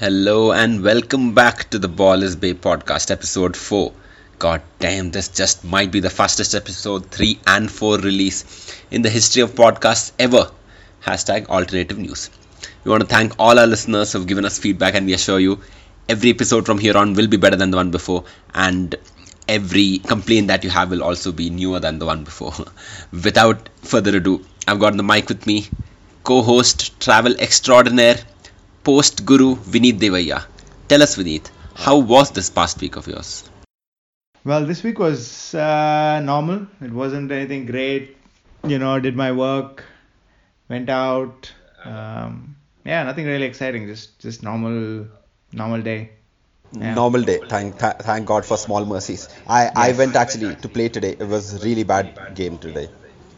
Hello and welcome back to the Ball is Bay podcast, episode 4. God damn, this just might be the fastest episode 3 and 4 release in the history of podcasts ever. Hashtag alternative news. We want to thank all our listeners who have given us feedback, and we assure you every episode from here on will be better than the one before, and every complaint that you have will also be newer than the one before. Without further ado, I've got the mic with me, co host, travel extraordinaire, post guru Vineet Devaya. Tell us, Vineet, how was this past week of yours? Well, this week was uh, normal. It wasn't anything great. You know, did my work, went out. Um, yeah, nothing really exciting. Just just normal normal day. Yeah. normal day thank th- thank god for small mercies i i went actually to play today it was really bad game today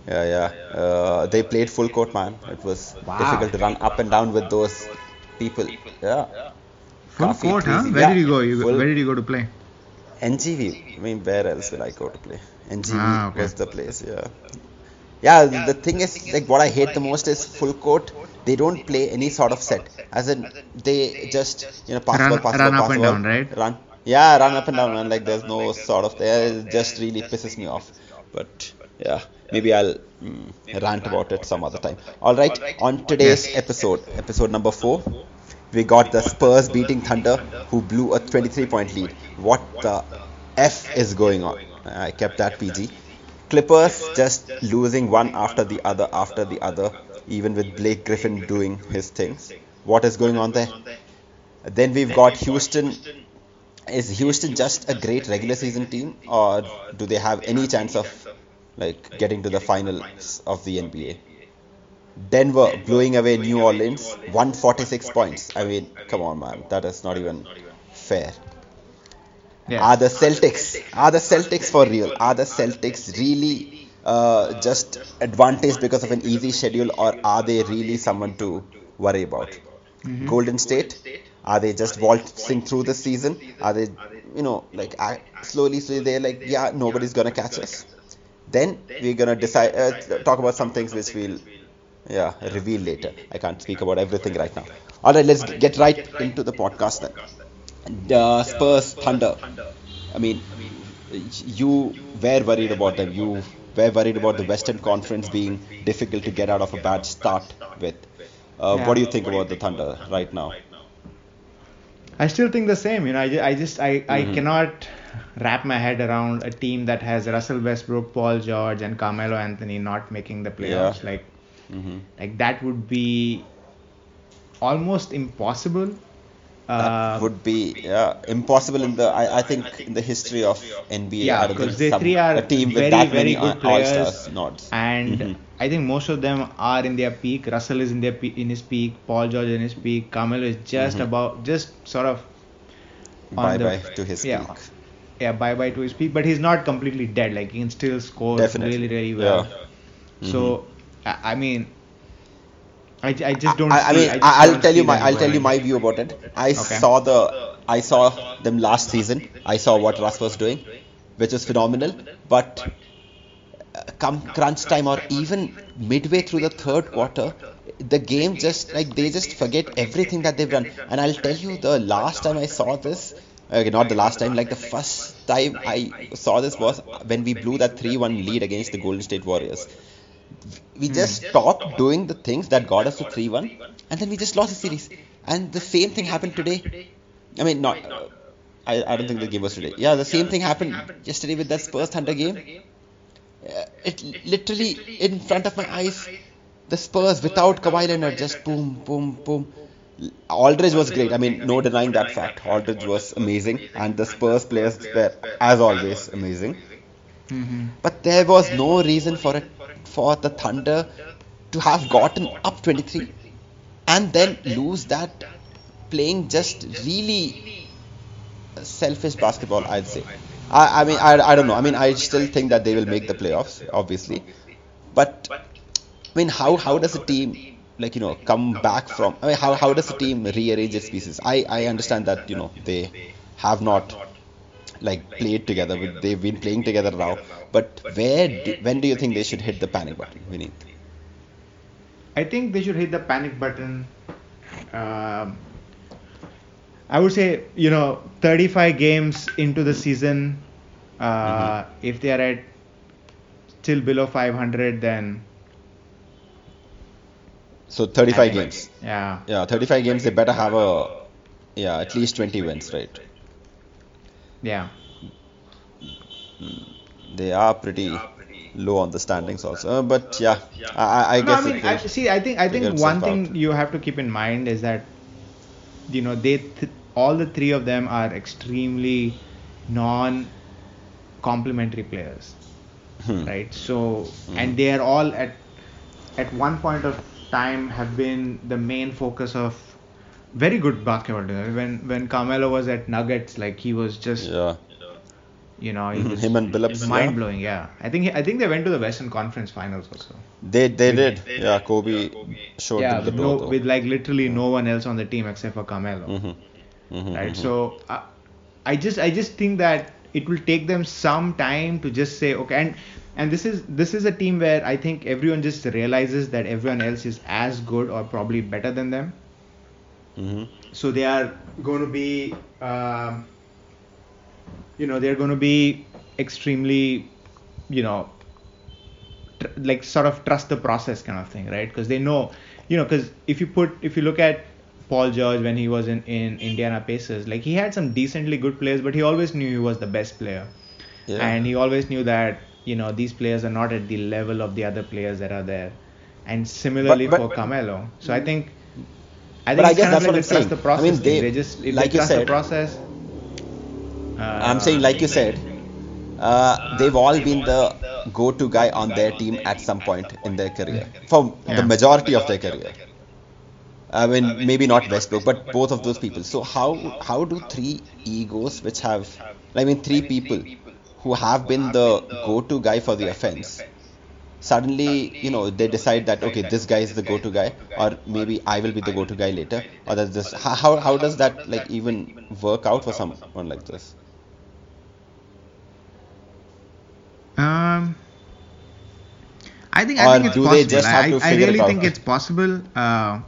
yeah yeah uh, they played full court man it was Wow. difficult to run up and down with those people. Yeah. Full Coffee, court, huh? Where Yeah, did you go? You, where did you go to play? ngv i mean where else will i go to play? Ngv Ah, okay. was the place yeah. Yeah the, the thing is like what i hate the most is full court. they don't play any sort of set. as in they just you know pass Run- ball pass run ball up pass and ball, down, right? run. Yeah run up and down and like there's no sort of there it just really pisses me off. But yeah maybe i'll mm, rant about it some other time. all right on today's episode episode number 4 we got the spurs beating thunder who blew a 23 point lead. what the f is going on? i kept that pg clippers just losing one after the other after the other even with blake griffin doing his things. what is going on there? then we've got Houston. Is Houston just a great regular season team, or do they have any chance of like getting to the finals of the NBA? Denver blowing away New Orleans, 146 points. I mean, come on, man, that is not even fair. Yeah. Are the Celtics? Are the Celtics for real? Are the Celtics really uh, just advantaged because of an easy schedule, or are they really someone to worry about? Golden State? Are they just waltzing through the season? Are they, you know, like slowly, slowly they're like, yeah, nobody's gonna catch us. Then we're gonna decide, uh, talk about some things which we'll, yeah, reveal later. I can't speak about everything right now. All right, let's get right into the podcast then. The Spurs Thunder. I mean, you were worried about them. You were worried about the Western Conference being difficult to get out of a bad start with. Uh, Yeah. What do you think about the Thunder right now? I still think the same. You know, I, ju- I just I, I Mm-hmm. cannot wrap my head around a team that has Russell Westbrook, Paul George, and Carmelo Anthony not making the playoffs. Yeah. Like hmm like that would be almost impossible. That Uh, would be yeah, impossible in the I, I think in the history of NBA. Yeah, I because they three are a team with very, that very many good all players. nods. and Mhm. I think most of them are in their peak. Russell is in their pe- in his peak. Paul George in his peak. Carmelo is just Mhm. about just sort of on Bye the- bye to his yeah, peak. Yeah, bye bye to his peak. But he's not completely dead. Like he can still score Definitely. really really well. Yeah. Mm-hmm. So I, I mean, I, I just don't. I, I see- mean, I, will tell you my I'll tell you my view about it. I Okay. saw the I saw them last season. I saw what Russ was doing, which was phenomenal. But uh, come crunch time or even midway through the third quarter, the game just like they just forget everything that they've done. And I'll tell you, the last time I saw this. Okay, not the last time. Like the first time I saw this was when we blew that 3-1 lead against the Golden State Warriors. We just stopped doing the things that got us to 3-1 and then we just lost the series. And the same thing happened today. I mean not uh, I, I don't think the game was today. Yeah the same thing happened yesterday with that spurs thunder game. Uh, it literally in front of my eyes the spurs without Kawhi Leonard just boom boom boom Aldridge was great. I mean, no denying that fact. Aldridge was amazing, and the Spurs players were, as always, amazing. Mhm. But there was no reason for it for the Thunder to have gotten up 23 and then lose that playing just really selfish basketball, I'd say. I, I mean, I, I don't know. I mean, I still think that they will make the playoffs, obviously. But I mean, how how does a team like you know come back from? I mean, how how does the team rearrange its pieces? I I understand that you know they have not like played together. with- They've been playing together now. But where do, when do you think they should hit the panic button, Vineet? I think they should hit the panic button um, I would say you know 35 games into the season, uh, Mm-hmm. if they are at still below 500, then So 35 think- games. Yeah. Yeah, 35 games. They better have a yeah at least 20 wins, right? Yeah. They are pretty low on the standings also. Uh, but yeah, I, I- No, guess I mean, I, see, I think I think one thing out. you have to keep in mind is that you know they th- all the three of them are extremely non-complementary players, Hmm. right? So and they are all at at one point of time have been the main focus of very good basketball. When when Carmelo was at Nuggets, like he was just Yeah, you know he was Him and Billups, mind blowing. Yeah, I think he, I think they went to the Western Conference Finals also. they they did. Yeah, Kobe showed yeah, them the with, door. no, with like literally no one else on the team except for Carmelo, hmm hmm right? So uh, I just I just think that it will take them some time to just say okay, and and this is this is a team where I think everyone just realizes that everyone else is as good or probably better than them, hmm so they are going to be um, you know they're going to be extremely you know tr- like sort of trust the process kind of thing right? Because they know you know because if you put if you look at Paul George when he was in in Indiana Pacers like he had some decently good players but he always knew he was the best player. Yeah. and he always knew that you know these players are not at the level of the other players that are there and similarly but- for Carmelo so I think I But think I it's guess that's of what like I'm saying. the process I mean, they- they just if like they you trust the said- process uh, I'm saying, like you said, uh, they've all been the go-to guy on their team at some point in their career, for Yeah. the majority of their career. I mean, maybe not Westbrook, but both of those people. So how how do three egos, which have, I mean, three people who have been the go-to guy for the offense, suddenly you know they decide that okay, this guy is the go-to guy, or maybe I will be the go-to guy later, or that this how how does that like even work out for someone like this? Um, I think I Or think it's possible. I, I really it think it's possible. Uh,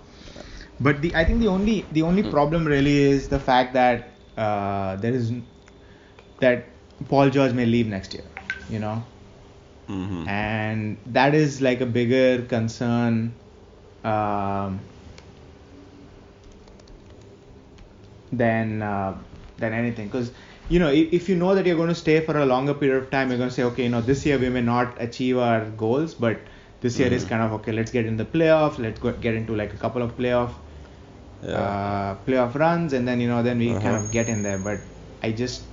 but the I think the only the Hmm. only problem really is the fact that uh, there is that Paul George may leave next year. You know, hmm and that is like a bigger concern. Um, than uh, than anything because you know if, if you know that you're going to stay for a longer period of time you're going to say okay you know this year we may not achieve our goals but this year is Mhm. kind of okay let's get in the playoff let's go, get into like a couple of playoff Yeah. uh, playoff runs and then you know then we kind Uh-huh. of get in there but i just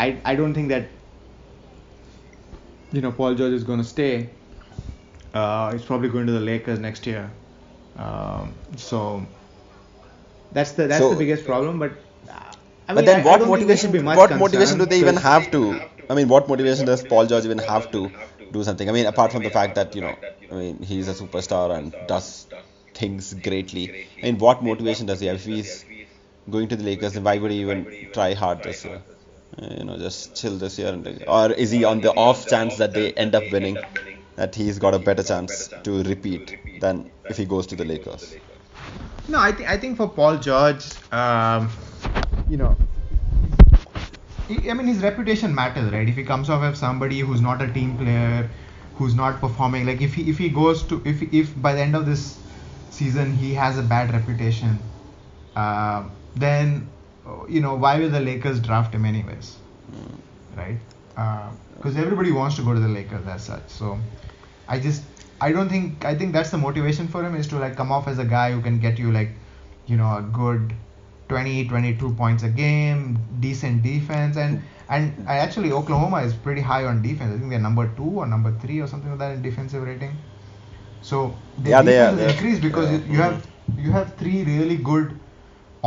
i i don't think that you know paul george is going to stay. Uh, he's probably going to the lakers next year. Um, so that's the that's So- the biggest problem but uh, I but then I- I what there motivation what motivation do they even have to I mean what motivation does Paul George even have to do something? I mean apart from the fact that you know I mean he's a superstar and does things greatly. I mean what motivation does he have? If he's going to the Lakers then why would he even try hard this year you know just chill this year and or is he on the off chance that they end up winning that he's got a better chance to repeat than if he goes to the Lakers? No, I think I think for Paul George, um, you know, he- I mean his reputation matters, right? If he comes off as somebody who's not a team player, who's not performing, like if he if he goes to if if by the end of this season he has a bad reputation, uh, then you know why will the Lakers draft him anyways, hmm. right? Uh, because everybody wants to go to the Lakers as such. So I just I don't think I think that's the motivation for him is to like come off as a guy who can get you like you know a good 20 22 points a game decent defense and and I actually Oklahoma is pretty high on defense I think they're number 2 or number 3 or something like that in defensive rating so their Yeah, they are, defense they are. increased because Yeah. you, you have you have three really good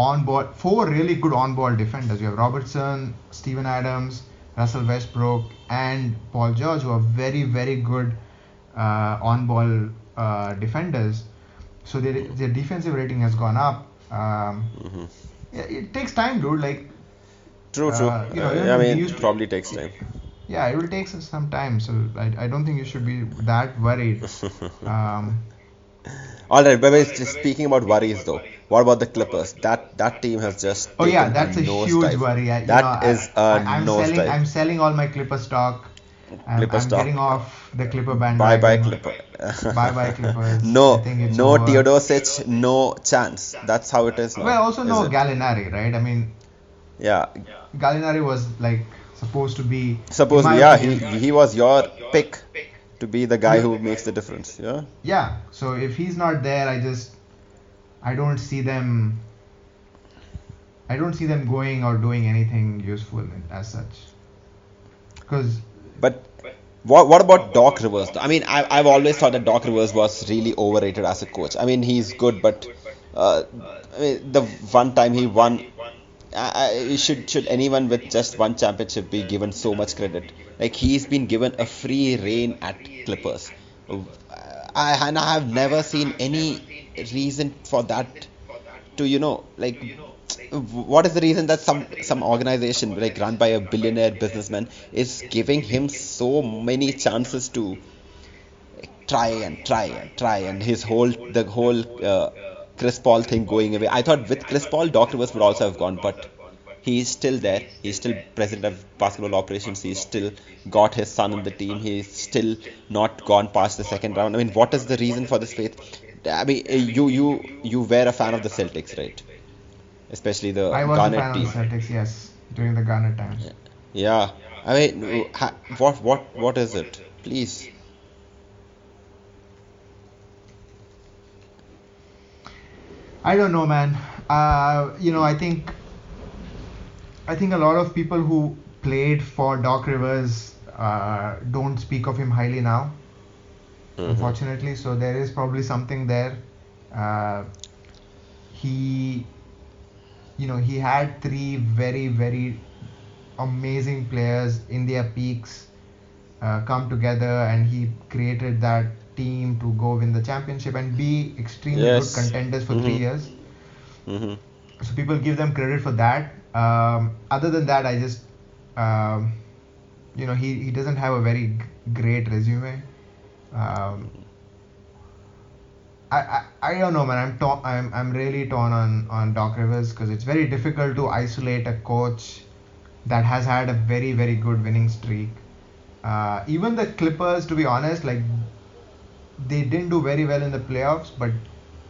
on ball four really good on ball defenders. You have Roberson Steven Adams Russell Westbrook and Paul George who are very very good uh, on ball uh, defenders. So their, their defensive rating has gone up. Um, hmm yeah, it takes time dude. Like True, true. Uh, you know, I mean, it probably takes time. yeah it will take some time. So I, I don't think you should be that worried. Um, All right, but just speaking about worries though, what about the Clippers? That that team has just Oh yeah, that's a huge dive. worry. I, That know, is a I, I'm nose selling. dive. I'm selling all my Clipper stock. I'm, Clipper I'm stock. getting off the Clipper band. Bye bye Clipper. Bye bye Clippers. no, I think it's no over. Teodosic, no chance. That's how it is now. Well, also no? Gallinari, right? I mean, Yeah, Gallinari was like supposed to be. suppose in my yeah, he opinion- he was your pick to be the guy who makes the difference. Yeah. Yeah. So if he's not there, I just I don't see them. I don't see them going or doing anything useful as such. Because But what what about Doc Rivers? I mean, I, I've always thought that Doc Rivers was really overrated as a coach. I mean, he's good, but uh, I mean, the one time he won, I, I, should should anyone with just one championship be given so much credit? Like he's been given a free reign at Clippers. I and I have never seen any reason for that to you know like what is the reason that some some organization like run by a billionaire businessman is giving him so many chances to try and try and try and his whole the whole uh, Chris Paul thing going away. I thought with Chris Paul, Doc Rivers would also have gone, but he's still there. He's still president of basketball operations. He's still got his son in the team. He's still not gone past the second round. I mean, what is the reason for this faith? I mean, uh, you you you were a fan of the Celtics, right? Especially the I was a fan team. of the Celtics, yes, during the Garnett times. Yeah. I mean, what what what is it? Please. I don't know, man. Uh, you know, I think I think a lot of people who played for Doc Rivers uh, don't speak of him highly now, Mhm. unfortunately. So there is probably something there. Uh, he, you know, he had three very very amazing players in their peaks uh, come together, and he created that team to go win the championship and be extremely Yes. good contenders for three Mhm. years. hmm So people give them credit for that. Um, other than that, I just, um, you know, he, he doesn't have a very g- great resume. Um, I, I, I don't know, man. I'm I'm I'm really torn on on Doc Rivers because it's very difficult to isolate a coach that has had a very very good winning streak. Uh, even the Clippers, to be honest, like they didn't do very well in the playoffs, but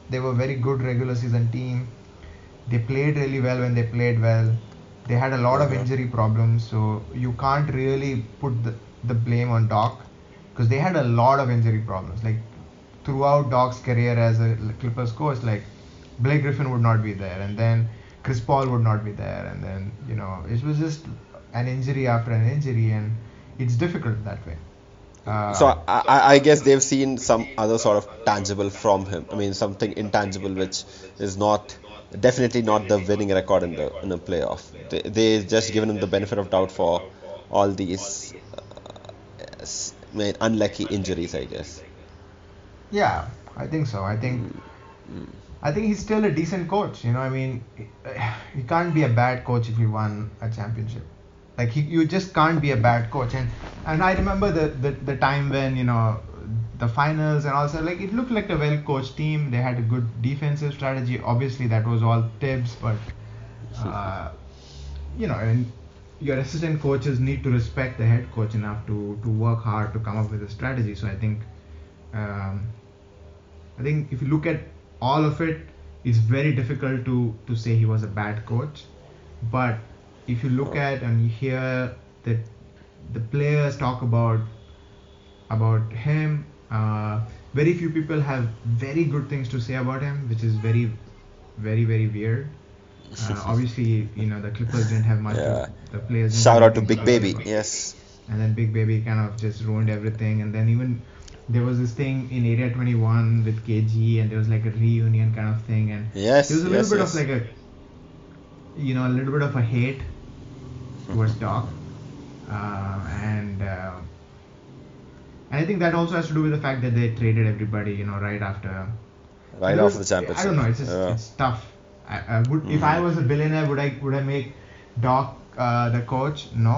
they were a very good regular season team. They played really well when they played well. They had a lot of injury problems, so you can't really put the, the blame on Doc because they had a lot of injury problems. Like throughout Doc's career as a Clippers coach, like Blake Griffin would not be there, and then Chris Paul would not be there, and then you know it was just an injury after an injury, and it's difficult that way. Uh, So I, I guess they've seen some other sort of tangible from him. I mean, something intangible which is not definitely not the winning record in the in the playoff. They they just given him the benefit of doubt for all these uh, s- I mean, unlucky injuries, I guess. Yeah, I think so. I think I think he's still a decent coach. You know, I mean, he can't be a bad coach if he won a championship. Like he, you just can't be a bad coach. And and I remember the the, the time when you know the finals and also like it looked like a well coached team. They had a good defensive strategy. Obviously, that was all tips, but uh, you know, and your assistant coaches need to respect the head coach enough to to work hard to come up with a strategy. So I think. Um, I think if you look at all of it, it's very difficult to to say he was a bad coach. But if you look at and you hear that the players talk about about him, uh, very few people have very good things to say about him, which is very, very, very weird. Uh, obviously, you know the Clippers didn't have much. Yeah. The players. didn't Shout out to Big Baby. about- Yes. and then Big Baby kind of just ruined everything. And then even there was this thing in Area 21 with KG, and there was like a reunion kind of thing, and Yes. there was a little yes, bit yes. of like a, you know, a little bit of a hate towards Doc, uh, and uh, and I think that also has to do with the fact that they traded everybody, you know, right after. right I the championship. I don't know. It's just Yeah. it's tough. I, I would if I Mhm. was a billionaire, would I would I make Doc uh, the coach? No.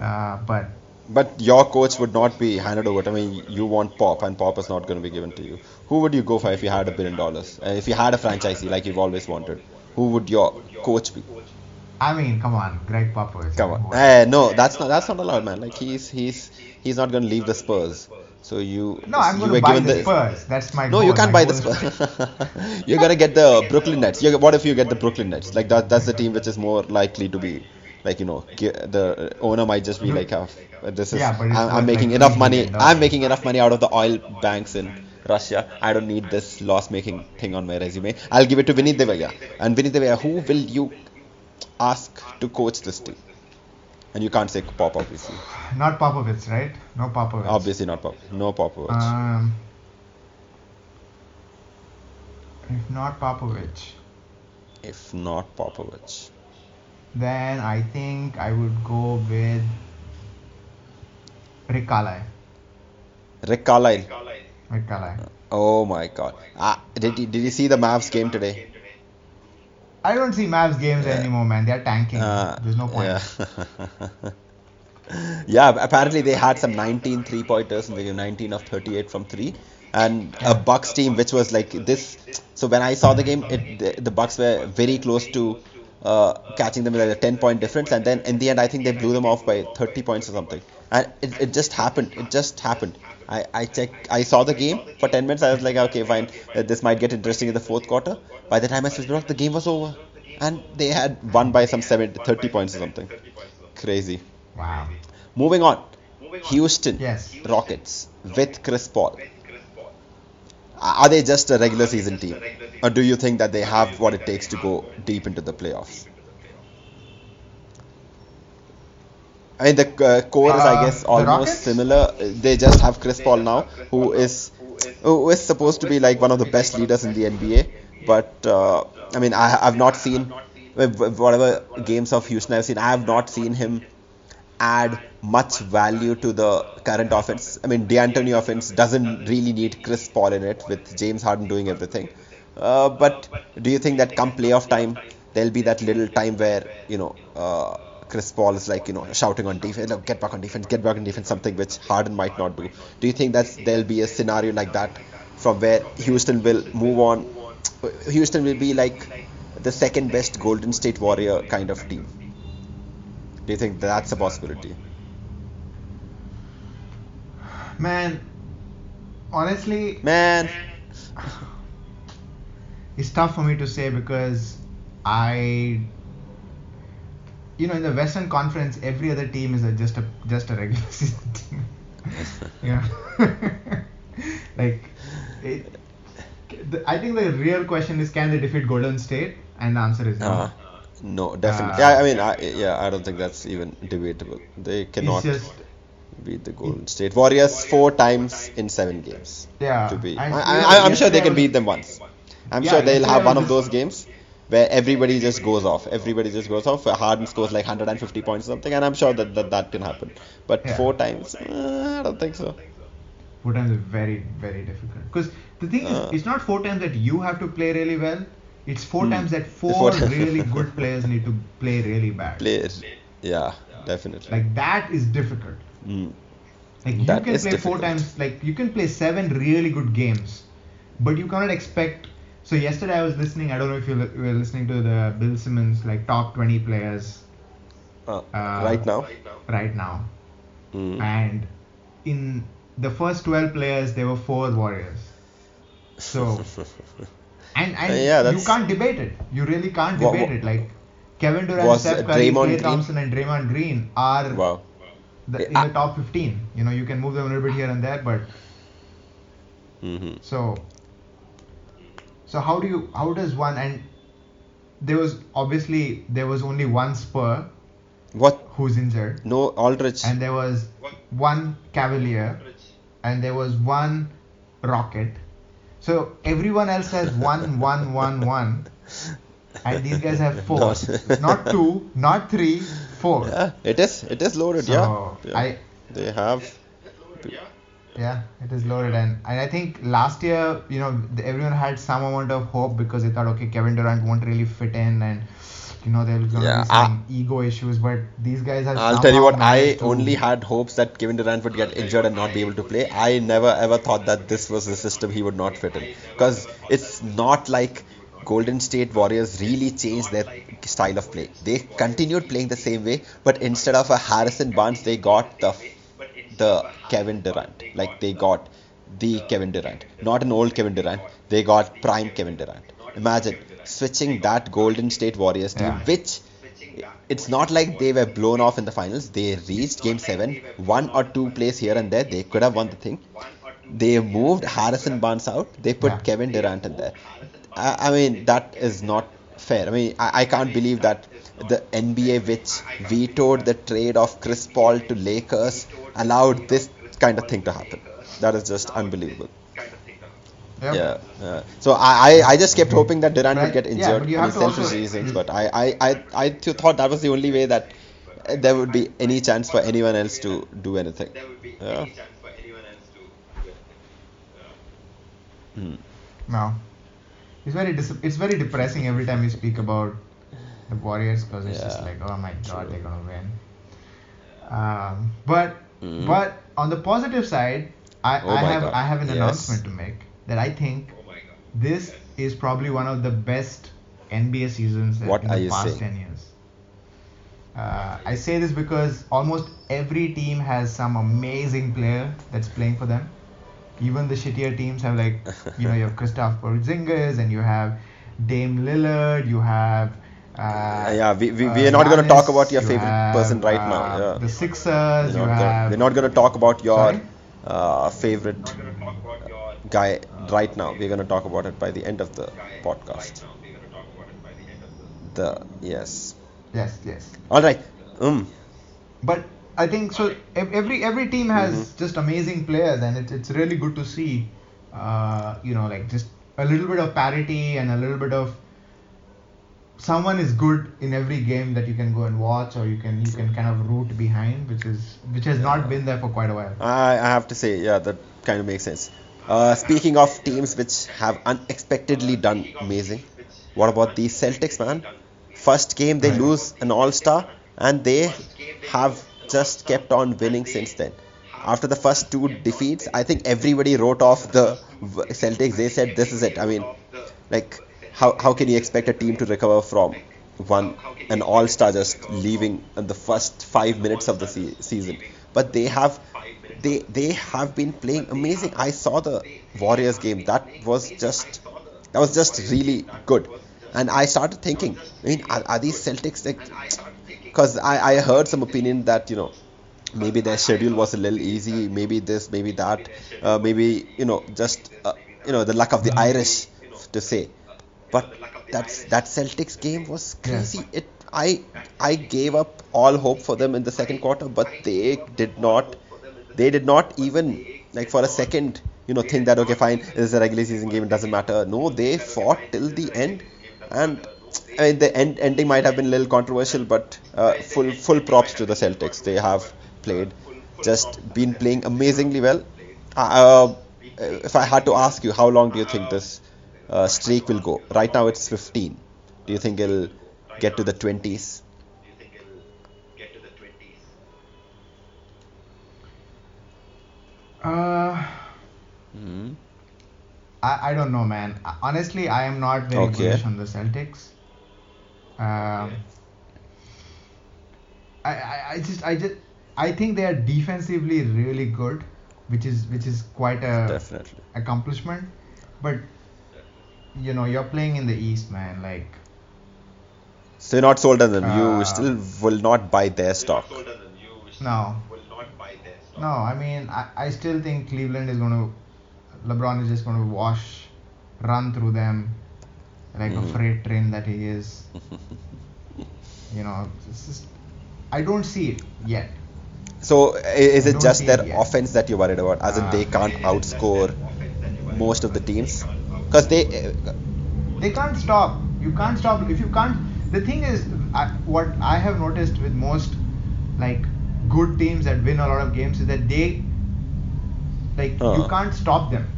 Uh, but But your coach would not be handed over. to- I mean, you want Pop, and Pop is not going to be given to you. Who would you go for if you had a billion dollars? Uh, if you had a franchisee like you've always wanted, who would your coach be? I mean, come on, Gregg Popovich. Come on. Eh, no, that's not that's not allowed, man. Like he's he's he's not going to leave the Spurs. So you No, I'm you going were to buy given the Spurs. That's my No, goal. you can't My buy the Spurs. You're gonna get the Brooklyn Nets. You what if you get the Brooklyn Nets? Like that that's the team which is more likely to be like you know the owner might just be like, "Ah, this is Yeah, I'm, I'm making like enough money. I'm making enough money out of the oil banks in Russia. I don't need this loss making thing on my resume. I'll give it to Vinny Devaya. And Vinny Devaya, who will you ask to coach this team? And you can't say Pop, obviously. Not Popovich, right? No Popovich. Obviously not Pop. No Popovich. Um, if not Popovich, if not Popovich. then I think I would go with Rick Carlisle. Rick Carlisle. Rick Carlisle. Oh my God! Ah, did you, did you see the Mavs game today? I don't see Mavs games Yeah. anymore, man. They're tanking. Uh, There's no point. Yeah. yeah. Apparently they had some 19 three pointers in the game, 19 of 38 from three, and a Bucks team which was like this. So when I saw the game, it the, the Bucks were very close to uh, catching them with like a 10 point difference, and then in the end I think they blew them off by 30 points or something. And it, it just happened. It just happened. I, I checked. I saw the game for 10 minutes. I was like, okay, fine. Uh, this might get interesting in the fourth quarter. By the time I switched it off, the game was over, and they had won by some 70, 30 points or something. Crazy. Wow. Moving on. Houston Yes. Rockets with Chris Paul. Are they just a regular season team, or do you think that they have what it takes to go deep into the playoffs? I mean, the uh, core is, I Uh, guess, the almost Rockets? similar. They just have Chris Paul now, who is who is supposed to be like one of the best leaders in the NBA. But uh, I mean, I have not seen whatever games of Houston I've seen. I have not seen him add much value to the current offense. I mean, D'Antoni offense doesn't really need Chris Paul in it with James Harden doing everything. Uh, but do you think that come playoff time, there'll be that little time where you know uh, Chris Paul is like you know shouting on defense, "Look, get back on defense, get back on defense, something which Harden might not do. Do you think that there'll be a scenario like that from where Houston will move on? Houston will be like the second best Golden State Warrior kind of team. Do you think that's a possibility? Man, honestly, Man, it's tough for me to say because I, you know, in the Western Conference, every other team is a, just a just a regular season team. yeah. like, it, the, I think the real question is, can they defeat Golden State? And the answer is no. uh, no, definitely. Uh, yeah, I mean, I, yeah, I don't think that's even debatable. They cannot just beat the Golden State Warriors four times in seven games. yeah. To be, I, and, you I, know, I, I'm sure they can beat them once. I'm Yeah, sure they'll have one of those games where everybody just goes off. Everybody just goes off. Harden scores like 150 points or something, and I'm sure that that, that can happen. But Yeah. four times, uh, I don't think so. Four times is very, very difficult. Because the thing is, Uh. it's not four times that you have to play really well. It's four Hmm. times that four, Four times. really good players need to play really bad. Play, yeah, definitely. Like that is difficult. Mm. Like you That can is play four times. Like you can play seven really good games, but you cannot expect. So yesterday I was listening. I don't know if you li- were listening to the Bill Simmons like top 20 players Uh, Uh, right now. right now, Mm. and in the first 12 players there were four Warriors. So and and Uh, yeah, you can't debate it. You really can't Wha- debate wha- it. Like Kevin Durant, Steph Curry, Draymond Klay Green- Thompson, and Draymond Green are wow. the, in Yeah, the top 15. You know, you can move them a little bit here and there, but hmm so so how do you how does one and there was obviously there was only one Spur What? who's injured, No Aldridge. and there was one Cavalier, and there was one Rocket. So everyone else has one, one, one, one, and these guys have four. Not- not two, not three, four. yeah, it is. It is loaded. So yeah. yeah. I They have. Yeah, it is loaded, and, and I think last year, you know, everyone had some amount of hope because they thought, okay, Kevin Durant won't really fit in, and you know there's gonna Yeah, be some ego issues, but these guys have. I'll tell you what, I to- only had hopes that Kevin Durant would get injured and not be able to play. I never ever thought that this was the system he would not fit in. Because it's not like Golden State Warriors really changed their style of play. They continued playing the same way, but instead of a Harrison Barnes, they got the the Kevin Durant. Like they got the Kevin Durant, not an old Kevin Durant. They got prime Kevin Durant. Imagine switching that Golden State Warriors team, Yeah. which it's not like they were blown off in the finals. They reached game seven, one or two plays here and there. They could have won the thing. They moved Harrison Barnes out. They put Yeah. Kevin Durant in there. I, I mean, that is not fair. I mean, I, I can't believe that the NBA, which vetoed the trade of Chris Paul to Lakers, allowed this kind of thing to happen. That is just unbelievable. Yep. Yeah. yeah. So I, I, I just kept hoping that Durant would get injured. but you I mean, have to selfish reasons, but I, I, I, I th- thought that was the only way that there would be any chance for anyone else to do anything. Yeah. Hmm. No. It's very dis- it's very depressing every time you speak about the Warriors because it's just like oh my god they're gonna win. Um, but Mhm. but on the positive side, I, Oh I have God. I have an Yes. announcement to make that I think this is probably one of the best NBA seasons What in are the you past saying? ten years. Uh, I say this because almost every team has some amazing player that's playing for them. Even the shittier teams have like, you know, you have Kristaps Porzingis and you have Dame Lillard, you have. Uh, yeah, we, we, uh, we are not going to talk about your you favorite have, person right uh, now. Yeah. The Sixers, We're you have. we're not going to talk about your uh, favorite guy right now. We're going to talk about it by the end of the podcast. The yes. Yes, yes. All right. Um. But I think so. Every every team has Mhm. just amazing players, and it's it's really good to see. Uh, you know, like just a little bit of parity and a little bit of someone is good in every game that you can go and watch, or you can you can kind of root behind, which is which has not been there for quite a while. I, I have to say, yeah, that kind of makes sense. Uh, speaking of teams which have unexpectedly done amazing, what about the Celtics, man? First game they Right. lose an All Star, and they have just kept on winning since then. After the first two defeats, I think everybody wrote off the Celtics. They said this is it. I mean, like how how can you expect a team to recover from one an All Star just leaving in the first five minutes of the se- season? But they have they they have been playing amazing. I saw the Warriors game. That was just that was just really good. And I started thinking, I mean, are, are these Celtics like? Because I I heard some opinion that you know maybe their schedule was a little easy, maybe this, maybe that, uh, maybe you know just uh, you know the luck of the Irish to say. But that's that Celtics game was crazy. It I I gave up all hope for them in the second quarter, but they did not. They did not even like for a second, you know, think that okay, fine, this is a regular season game, it doesn't matter. No, they fought till the end, and I mean the end ending might have been a little controversial, but uh, full full props to the Celtics. They have played, just been playing amazingly well. Uh, if I had to ask you, how long do you think this uh, streak will go? Right now it's 15. Do you think it'll get to the 20s? Uh, hmm I, I don't know, man. Honestly, I am not very Okay. bullish on the Celtics. Um, I, I, I just I just I think they are defensively really good, which is which is quite a Definitely. accomplishment. But you know, you're playing in the East, man. Like So you're not sold on them. You Uh, still will not buy their stock. no, no. I mean, I, I still think Cleveland is going to. LeBron is just going to wash, run through them, like a Mhm. freight train that he is. You know, it's just, I don't see it yet. So is it just their it offense that you're worried about? As in Uh, they can't outscore most of the teams? Because they. uh, They can't stop. You can't stop. If you can't, the thing is, I, what I have noticed with most like good teams that win a lot of games is that they like you Uh. can't stop them.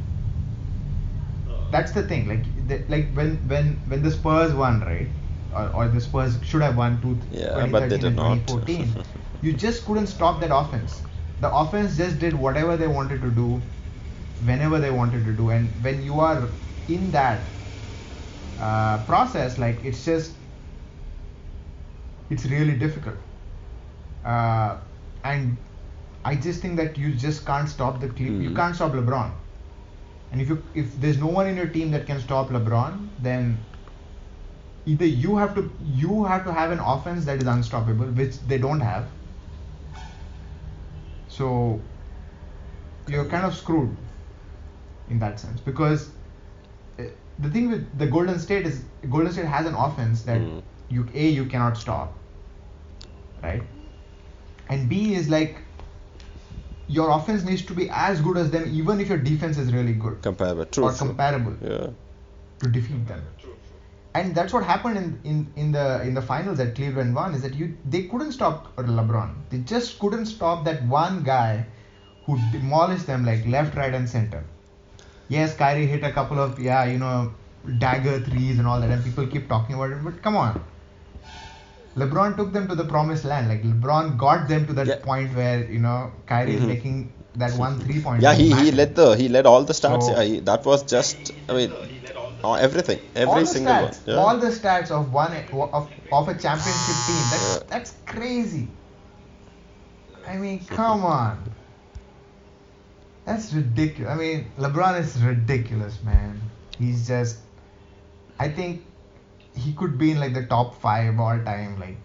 That's the thing. Like, they, like when when when the Spurs won, right? or, or the Spurs should have won two, Yeah, but they 2013 did and not. 2014. you just couldn't stop that offense. The offense just did whatever they wanted to do, whenever they wanted to do, and when you are in that uh, process, like it's just it's really difficult. Uh, and I just think that you just can't stop the Cle- you Mhm. can't stop LeBron. And if you if there's no one in your team that can stop LeBron, then either you have to you have to have an offense that is unstoppable, which they don't have. So you're kind of screwed in that sense because uh, the thing with the Golden State is Golden State has an offense that Mm. you a you cannot stop, right? And B is like your offense needs to be as good as them, even if your defense is really good Comparable. True. or true. comparable Yeah. to defeat them. And that's what happened in, in, in the in the finals that Cleveland won is that you they couldn't stop LeBron. They just couldn't stop that one guy who demolished them like left, right, and center. Yes, Kyrie hit a couple of yeah you know dagger threes and all that, and people keep talking about it. But come on, LeBron took them to the promised land. Like LeBron got them to that Yeah. point where you know Kyrie is Mhm. making that one three point. Yeah, he, he led the he led all the stats. So- yeah, he, that was just I mean uh, everything, every all single stats, one. Yeah. all the stats of one of, of a championship team. That's Yeah. that's crazy. I mean, come on. That's ridiculous. I mean, LeBron is ridiculous, man. He's just. I think he could be in like the top five all time, like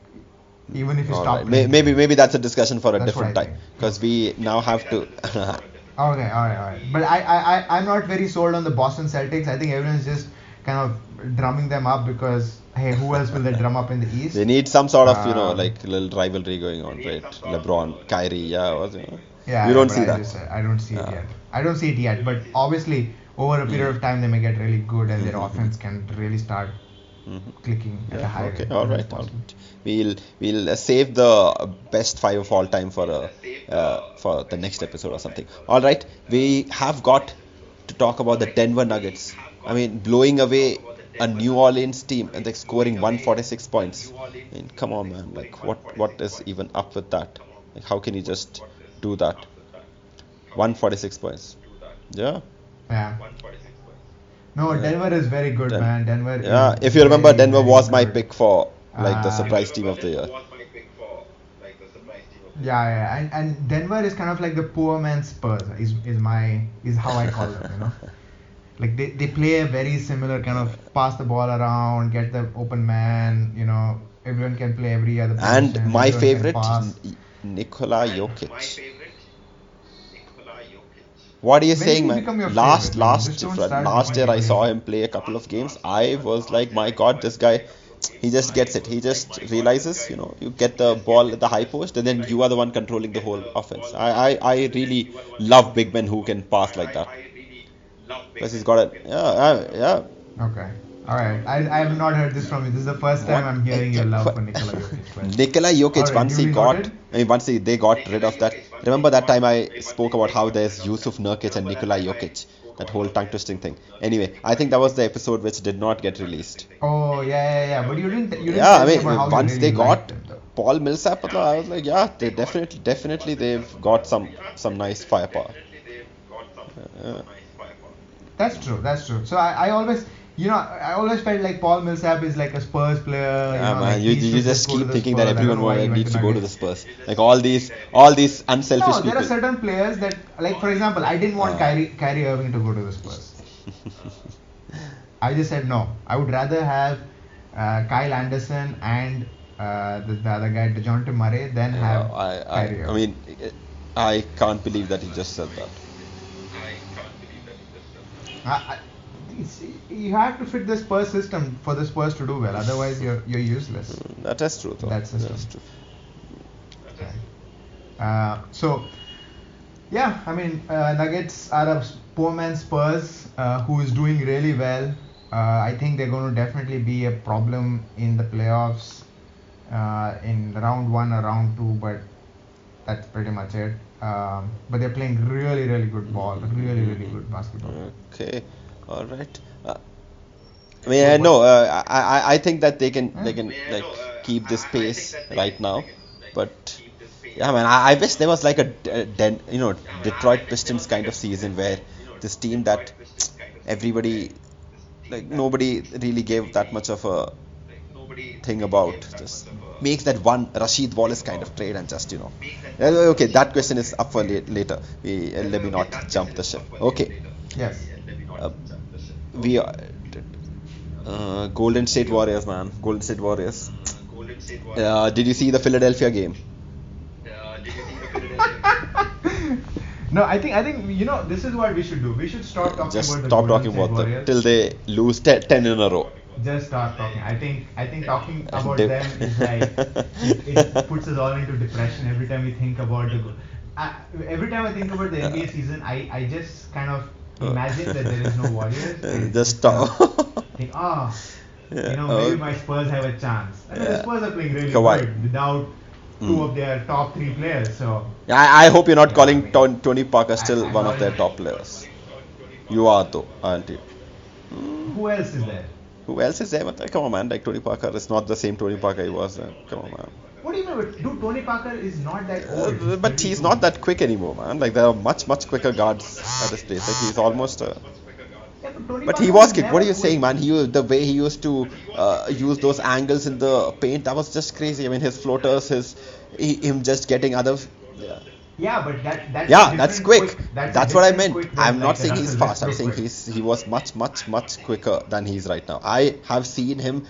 even if he top. right. May, maybe maybe that's a discussion for a That's different time because we now have to. Okay, all right, all right. But I, I, I, I'm not very sold on the Boston Celtics. I think everyone's just kind of drumming them up because hey, who else will they drum up in the East? they need some sort of you know Um, like little rivalry going on, right? LeBron, Kyrie, yeah, was, you know. Yeah, you don't see I that. just I don't see it yet. I don't see it yet. But obviously, over a period of time, they may get really good, and their Mhm. offense can really start Mhm. clicking at a Yeah, high okay, all right, all right. We'll we'll uh, save the best five of all time for uh, uh, for the next episode or something. All right, we have got to talk about the Denver Nuggets. I mean, blowing away a New Orleans team and like scoring 146 points. I mean, come on, man. Like, what what is even up with that? Like, how can you just do that? 146 points. Yeah. Yeah. No, Yeah. Denver is very good, Den- man. Denver. Yeah. is If you remember, very, Denver ah. very was my pick for like the surprise team of the year. Yeah, yeah, and, and Denver is kind of like the poor man's Spurs. Is is my is how I call them. You know, like they, they play a very similar kind of pass the ball around, get the open man. You know, everyone can play every other. And position, my everyone favorite, pass. N- Nikola Jokic. What are you When saying, man? Last, last, Just don't fr- start last year I saw him play a couple of games. I was like, my God, this guy, he just gets it. He just realizes, you know, you get the ball at the high post, and then you are the one controlling the whole offense. I, I, I really love big men who can pass like that. Because he's got it. yeah, yeah. Okay. All right. I, I have not heard this from you. This is the first time What? I'm hearing your love for Nikola Jokic. Nikola Jokic, Alright, once he got. I mean, once he, they got rid of that. Remember that time I spoke about how there's Jusuf Nurkic and Nikola Jokic, that whole tongue twisting thing. Anyway, I think that was the episode which did not get released. Oh yeah, yeah, yeah. But you didn't. You didn't Yeah, I me mean, once really they got. Paul Millsap, I was like, yeah, they definitely, definitely they've got some, some nice firepower. Uh, That's true. That's true. So I, I always, you know, I always felt like Paul Millsap is like a Spurs player. yeah, you know, man, like you, you just keep thinking Spurs. that everyone know why he wa- went needs to go to the Spurs. Like all these, all these unselfish No, there people. are certain players that, like for example, I didn't want Ah. Kyrie, Kyrie Irving to go to the Spurs. I just said no. I would rather have uh, Kyle Anderson and uh, the, the other guy, DeJounte Murray, than Yeah, have I, Kyrie I, I Irving. mean, I can't believe that he just said that. I, I, you have to fit the Spurs system for the Spurs to do well. Otherwise, you're you're useless. That is true, though. That's That's true. Uh, so, yeah, I mean, uh, Nuggets are a poor man Spurs uh, who is doing really well. Uh, I think they're going to definitely be a problem in the playoffs uh, in round one or round two, but that's pretty much it. Um, but they're playing really, really good ball, really, really good basketball. Okay, all right. Uh, I mean, uh, no, uh, I, I I think that they can they can like keep this pace right now, but yeah, man, I, I wish there was like a, a Den, you know Detroit Pistons kind of season where this team that everybody like nobody really gave that much of a thing about just makes that one Rasheed Wallace kind of trade and just you know. Uh, okay that question is up for la- later. We uh, let me not jump the ship. Okay. Yes. uh, we are uh, Golden State Warriors man Golden State Warriors uh, did you see the Philadelphia game No, I think I think you know this is what we should do. We should stop talking just about the stop Golden talking State about them Warriors. till they lose te- 10 in a row Just stop talking. I think I think talking about Dep- them is like it, it puts us all into depression every time we think about the. go- I, every time I think about the NBA season, I, I just kind of imagine that there is no Warriors. just stop of Think, ah, Yeah, you know, maybe okay. my Spurs have a chance. I mean, the Spurs are playing really Kawhi. good without two Mm. of their top three players. So I, I hope you're not Yeah, calling I mean- Tony Parker still I- one of their top players. You are though, aren't you? who else is there? Who else is there? But, uh, Come on, man. Like Tony Parker is not the same Tony Parker he was. Uh, come on, man. What do you mean? Dude, Tony Parker is not that old. Uh, but he's not that quick anymore, man. Like there are much much quicker guards at this place. Like he's almost. Uh, Yeah, but Tony but Parker he was quick. What are you saying, man? He was, the way he used to uh, use those angles in the paint. That was just crazy. I mean, his floaters, his he, him just getting other. Yeah. Yeah, but that that's Yeah, that's different quick. That's, That's, what I meant. I'm not like saying he's fast. I'm saying he's he was much much much quicker than he is right now. I have seen him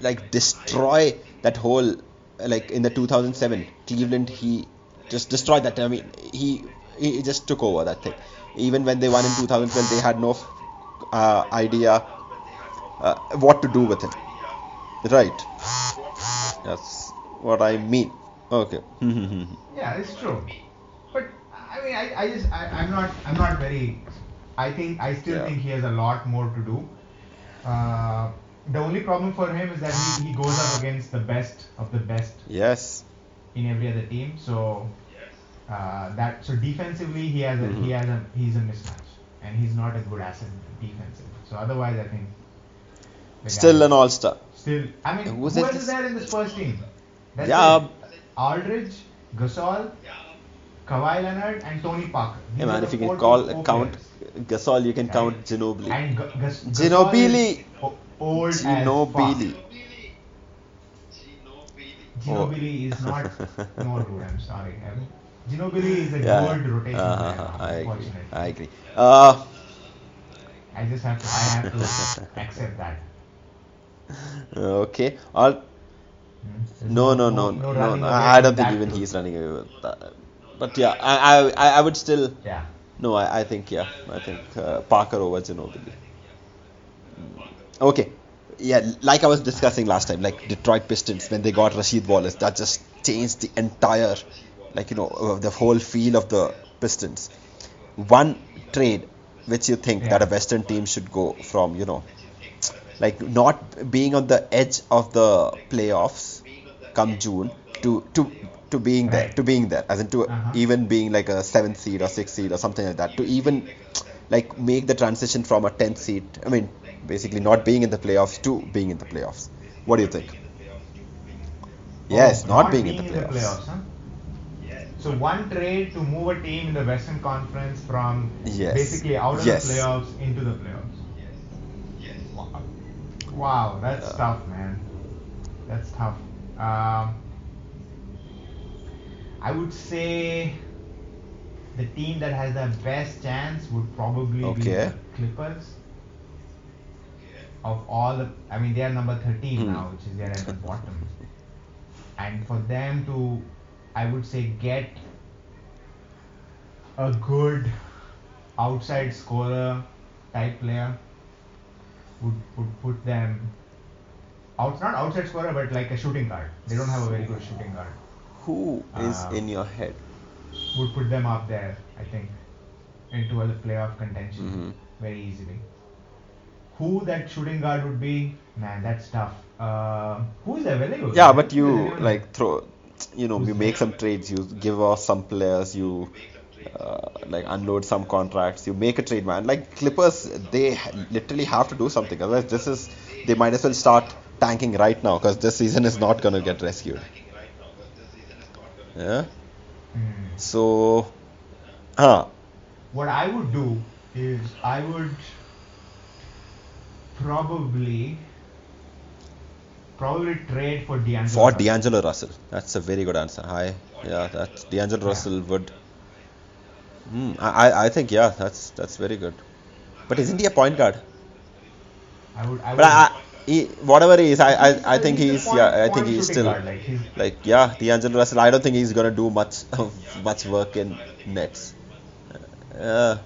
like destroy that whole like in the 2007 Cleveland. He just destroyed that. I mean, he he just took over that thing. Even when they won in 2012, they had no uh, idea uh, what to do with him. Right. That's what I mean. Okay. Yeah, it's true. But I mean, I, I just I, I'm not I'm not very. I think I still Yeah. think he has a lot more to do. Uh, the only problem for him is that he, he goes up against the best of the best yes. in every other team. So uh, that so defensively he has a Mhm. he has a he's a mismatch and he's not a good asset defensive. So otherwise, I think Still guy- an all-star. still. I mean, Who's who else this- is there in the Spurs team? That's Yeah. it. Aldridge, Gasol, Kawhi Leonard, and Tony Parker. These Hey man, if you can call count players. Gasol, you can count Ginobili. And G- Gasol Ginobili. old Ginobili. as. Ginobili is not oh. no dude. I'm sorry. I mean, Ginobili is a Yeah. good rotation Uh-huh, player. I agree. I agree. Uh, I just have to. I have to accept that. okay. All. Hmm? No, no, no, no. no, away I don't think even truth. he's running away with that. But yeah, I, I, I would still. Yeah. No, I, I think yeah, I think uh, Parker over Ginobili. Okay. Yeah, like I was discussing last time, like Detroit Pistons when they got Rasheed Wallace, that just changed the entire, like you know, uh, the whole feel of the Pistons. One trade which you think that a Western team should go from, you know, like not being on the edge of the playoffs come June to to to being there to being there as in to Uh-huh. even being like a seventh seed or sixth seed or something like that to even like make the transition from a 10th seed I mean basically not being in the playoffs to being in the playoffs what do you think yes Oh, not, being, in the playoffs, playoffs huh? So one trade to move a team in the Western Conference from Yes. basically out of Yes. the playoffs into the playoffs. Yes. Yes. Wow, wow that's Yeah. tough, man. That's tough. Um, I would say the team that has the best chance would probably be Okay. the Clippers. Of all the, I mean, they are number 13 Hmm. now, which is there at the bottom. And for them to, I would say, get a good outside scorer type player would, would put them out not outside scorer but like a shooting guard. They don't have a very good shooting guard. who is Um, in your head Would put them up there, I think, into the playoff contention Mhm. very easily. Who that shooting guard would be? Man, that's tough. Uh, who is available? yeah but you Who is available? like throw you know you make some trades you give off some players you uh, like unload some contracts. You make a trade, man. Like Clippers, they literally have to do something. Otherwise, this is they might as well start tanking right now because this season is not gonna get rescued. Yeah. Mm. So, huh? What I would do is I would probably probably trade for D'Angelo. For Russell. D'Angelo Russell, that's a very good answer. Hi, yeah, that D'Angelo Russell would. Hmm, I, I think yeah, that's that's very good. But isn't he a point guard? I would. I would But I, he, whatever he is, I, I, I think he's point- yeah, I think he's still guard, like, he's- like yeah, D'Angelo Russell. I don't think he's gonna do much much work in Nets. Uh,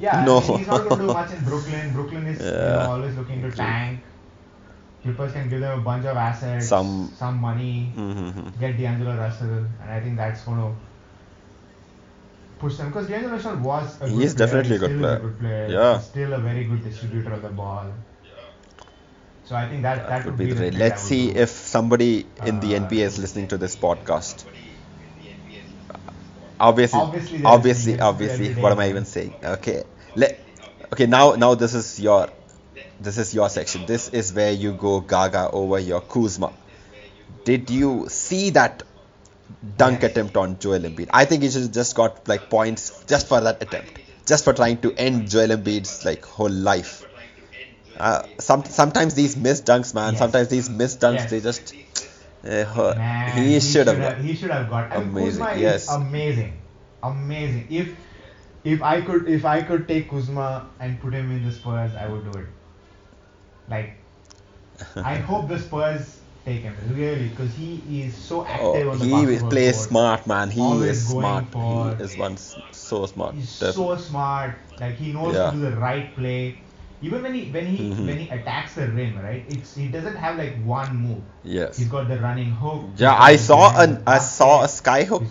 Yeah, No. I mean, he's not going to do much in Brooklyn. Brooklyn is you know, always looking to tank. Clippers can give them a bunch of assets, Some- some money, mhm. get D'Angelo Russell, and I think that's going to push them because D'Angelo Russell was a He good is player, definitely a good player. A good player. Yeah. He's still a very good distributor of the ball. So I think that that, That would be be the the trade. trade I Let's see do. if somebody in the Uh, NBA is listening to this podcast. Obviously, Obviously, obviously, obviously. What am I even saying? Okay, let. Okay, now, now this is your, this is your section. This is where you go gaga over your Kuzma. Did you see that dunk attempt on Joel Embiid? I think he should just got like points just for that attempt, just for trying to end Joel Embiid's like whole life. Uh, some sometimes these missed dunks, man. Yes. Sometimes these missed dunks, Yes. they just. Uh. Man, he, should have. He should have got. I mean, Amazing, Kuzma yes. is amazing, amazing. If if I could if I could take Kuzma and put him in the Spurs, I would do it. Like, I hope the Spurs take him really because he is so active Oh, on the he plays court. smart, man. He Always is smart. for- He is one so smart. He's Def- so smart. Like he knows Yeah. to do the right play. Even when he when he Mhm. when he attacks the rim, right? It's he doesn't have like one move. yes. He's got the running hook. Yeah, I saw an I saw a sky hook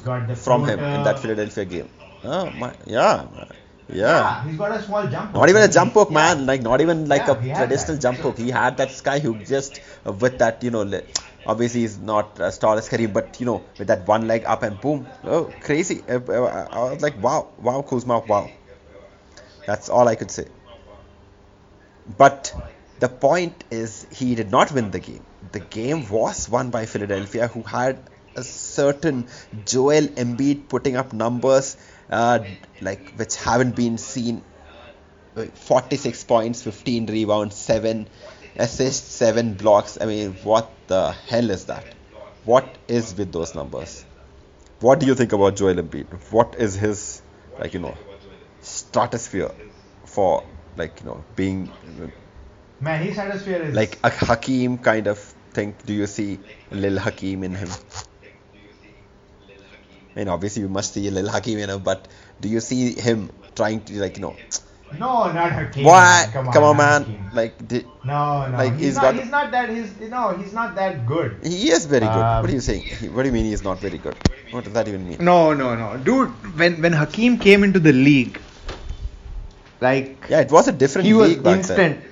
from him in that Philadelphia game. Oh my, yeah, man. Yeah. Yeah, he's got a small jump. Not even a jump hook, man. Like not even like Yeah, a traditional jump hook. He had that sky hook just uh, with that, you know. Obviously, he's not as tall as Kareem, but you know, with that one leg up and boom, oh, crazy! Uh, uh, I was like, wow, wow, Kuzma, wow. That's all I could say. But the point is, he did not win the game. The game was won by Philadelphia, who had a certain Joel Embiid putting up numbers uh, like which haven't been seen. Uh, 46 points, 15 rebounds, 7 assists, 7 blocks. I mean, what the hell is that? What is with those numbers? What do you think about Joel Embiid? What is his, like, you know, stratosphere for, like, you know, being Man, his stratosphere is like a Hakeem kind of thing? Do you see Lil Hakeem in him? I mean, obviously, you must see Lil Hakeem, in him, but do you see him trying to, like, you know, no, not Hakeem. what? man. Come on, man. Hakeem. Like, di- no, no, like, he's, he's not. got- He's not that. He's no, he's not that good. he is very good. Um, what are you saying? He, what do you mean he's not very good? What does that even mean? No, no, no, dude. When when Hakeem came into the league, like Yeah, it was a different he was league back instant. then.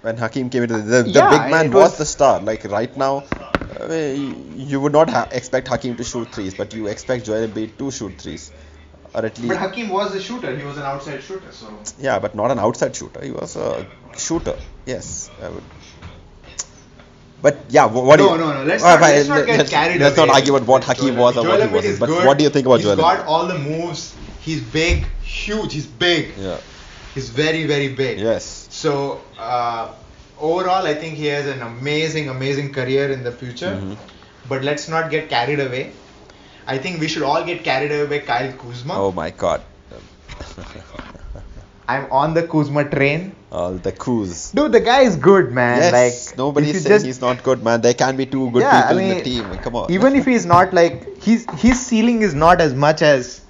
When Hakeem came into the, the, the Yeah, big man was, was- the star. Like right now, I mean, you would not ha- expect Hakeem to shoot threes, but you expect Joel Embiid to shoot threes, or at least But Hakeem was a shooter. He was an outside shooter. So yeah, but not an outside shooter. He was a shooter. Yes, I would. But yeah, wh- what do no, you? no, no. Let's All not, let's not get let's- carried Let's away. not argue about what Hakeem Joel was or Embiid. what he Joel wasn't. But good. what do you think about He's Joel got all the moves. He's big, huge. He's big. Yeah. He's very, very big. Yes. So uh, overall, I think he has an amazing, amazing career in the future. Mhm. But let's not get carried away. I think we should all get carried away by Kyle Kuzma. Oh my God. I'm on the Kuzma train. All the Kuz. Dude, the guy is good, man. Yes, like nobody's saying just- he's not good, man. There can be two good Yeah, I people in the team. Come on. even if he's not like his his ceiling is not as much as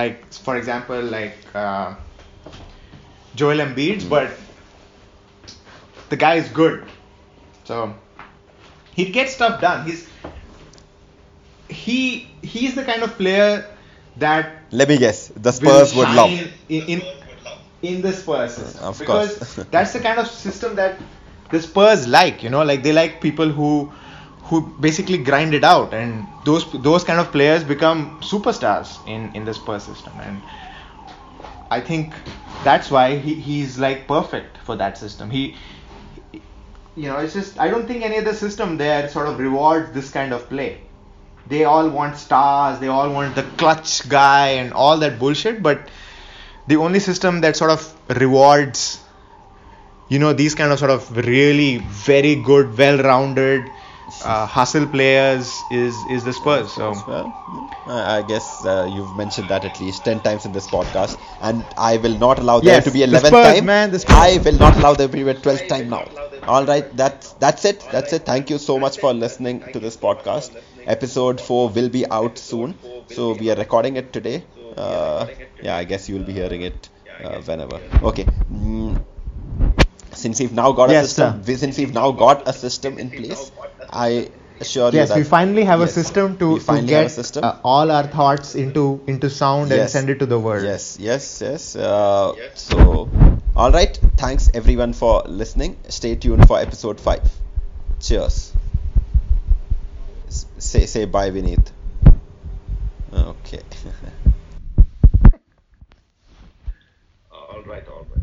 like for example like uh, Joel Embiid's, Hmm. but the guy is good. So he gets stuff done. He's he he's the kind of player that Let me guess. The Spurs would love. in, in in the Spurs system Of because course. that's the kind of system that the Spurs like. You know, like they like people who who basically grind it out, and those those kind of players become superstars in in the Spurs system, and I think that's why he, he's like perfect for that system. He, you know, it's just I don't think any other system there sort of rewards this kind of play. They all want stars, they all want the clutch guy and all that bullshit, but the only system that sort of rewards you know these kind of sort of really very good well-rounded uh, hustle players is is the Spurs. So Well, I guess uh, you've mentioned that at least 10 times in this podcast, and I will not allow there Yes, to be the 11th Spurs, time. man, the Spurs. I will not allow there to be a 12th time now. All right, that's that's it. That's it. Thank you so much for listening to this podcast. Episode 4 will be out soon. So we are recording it today. Uh, yeah, I guess you will be hearing it uh, whenever. Okay. Mm, since we've now got a Yes, system, since we've now got a system in place, I assure you yes, we finally have yes, a system to, we to finally a get system. uh, all our thoughts into into sound and send it to the world. Yes, yes, yes. Uh, so, all right. Thanks everyone for listening. Stay tuned for episode five. Cheers. S- say say bye, Vineet. Okay. all right, all right.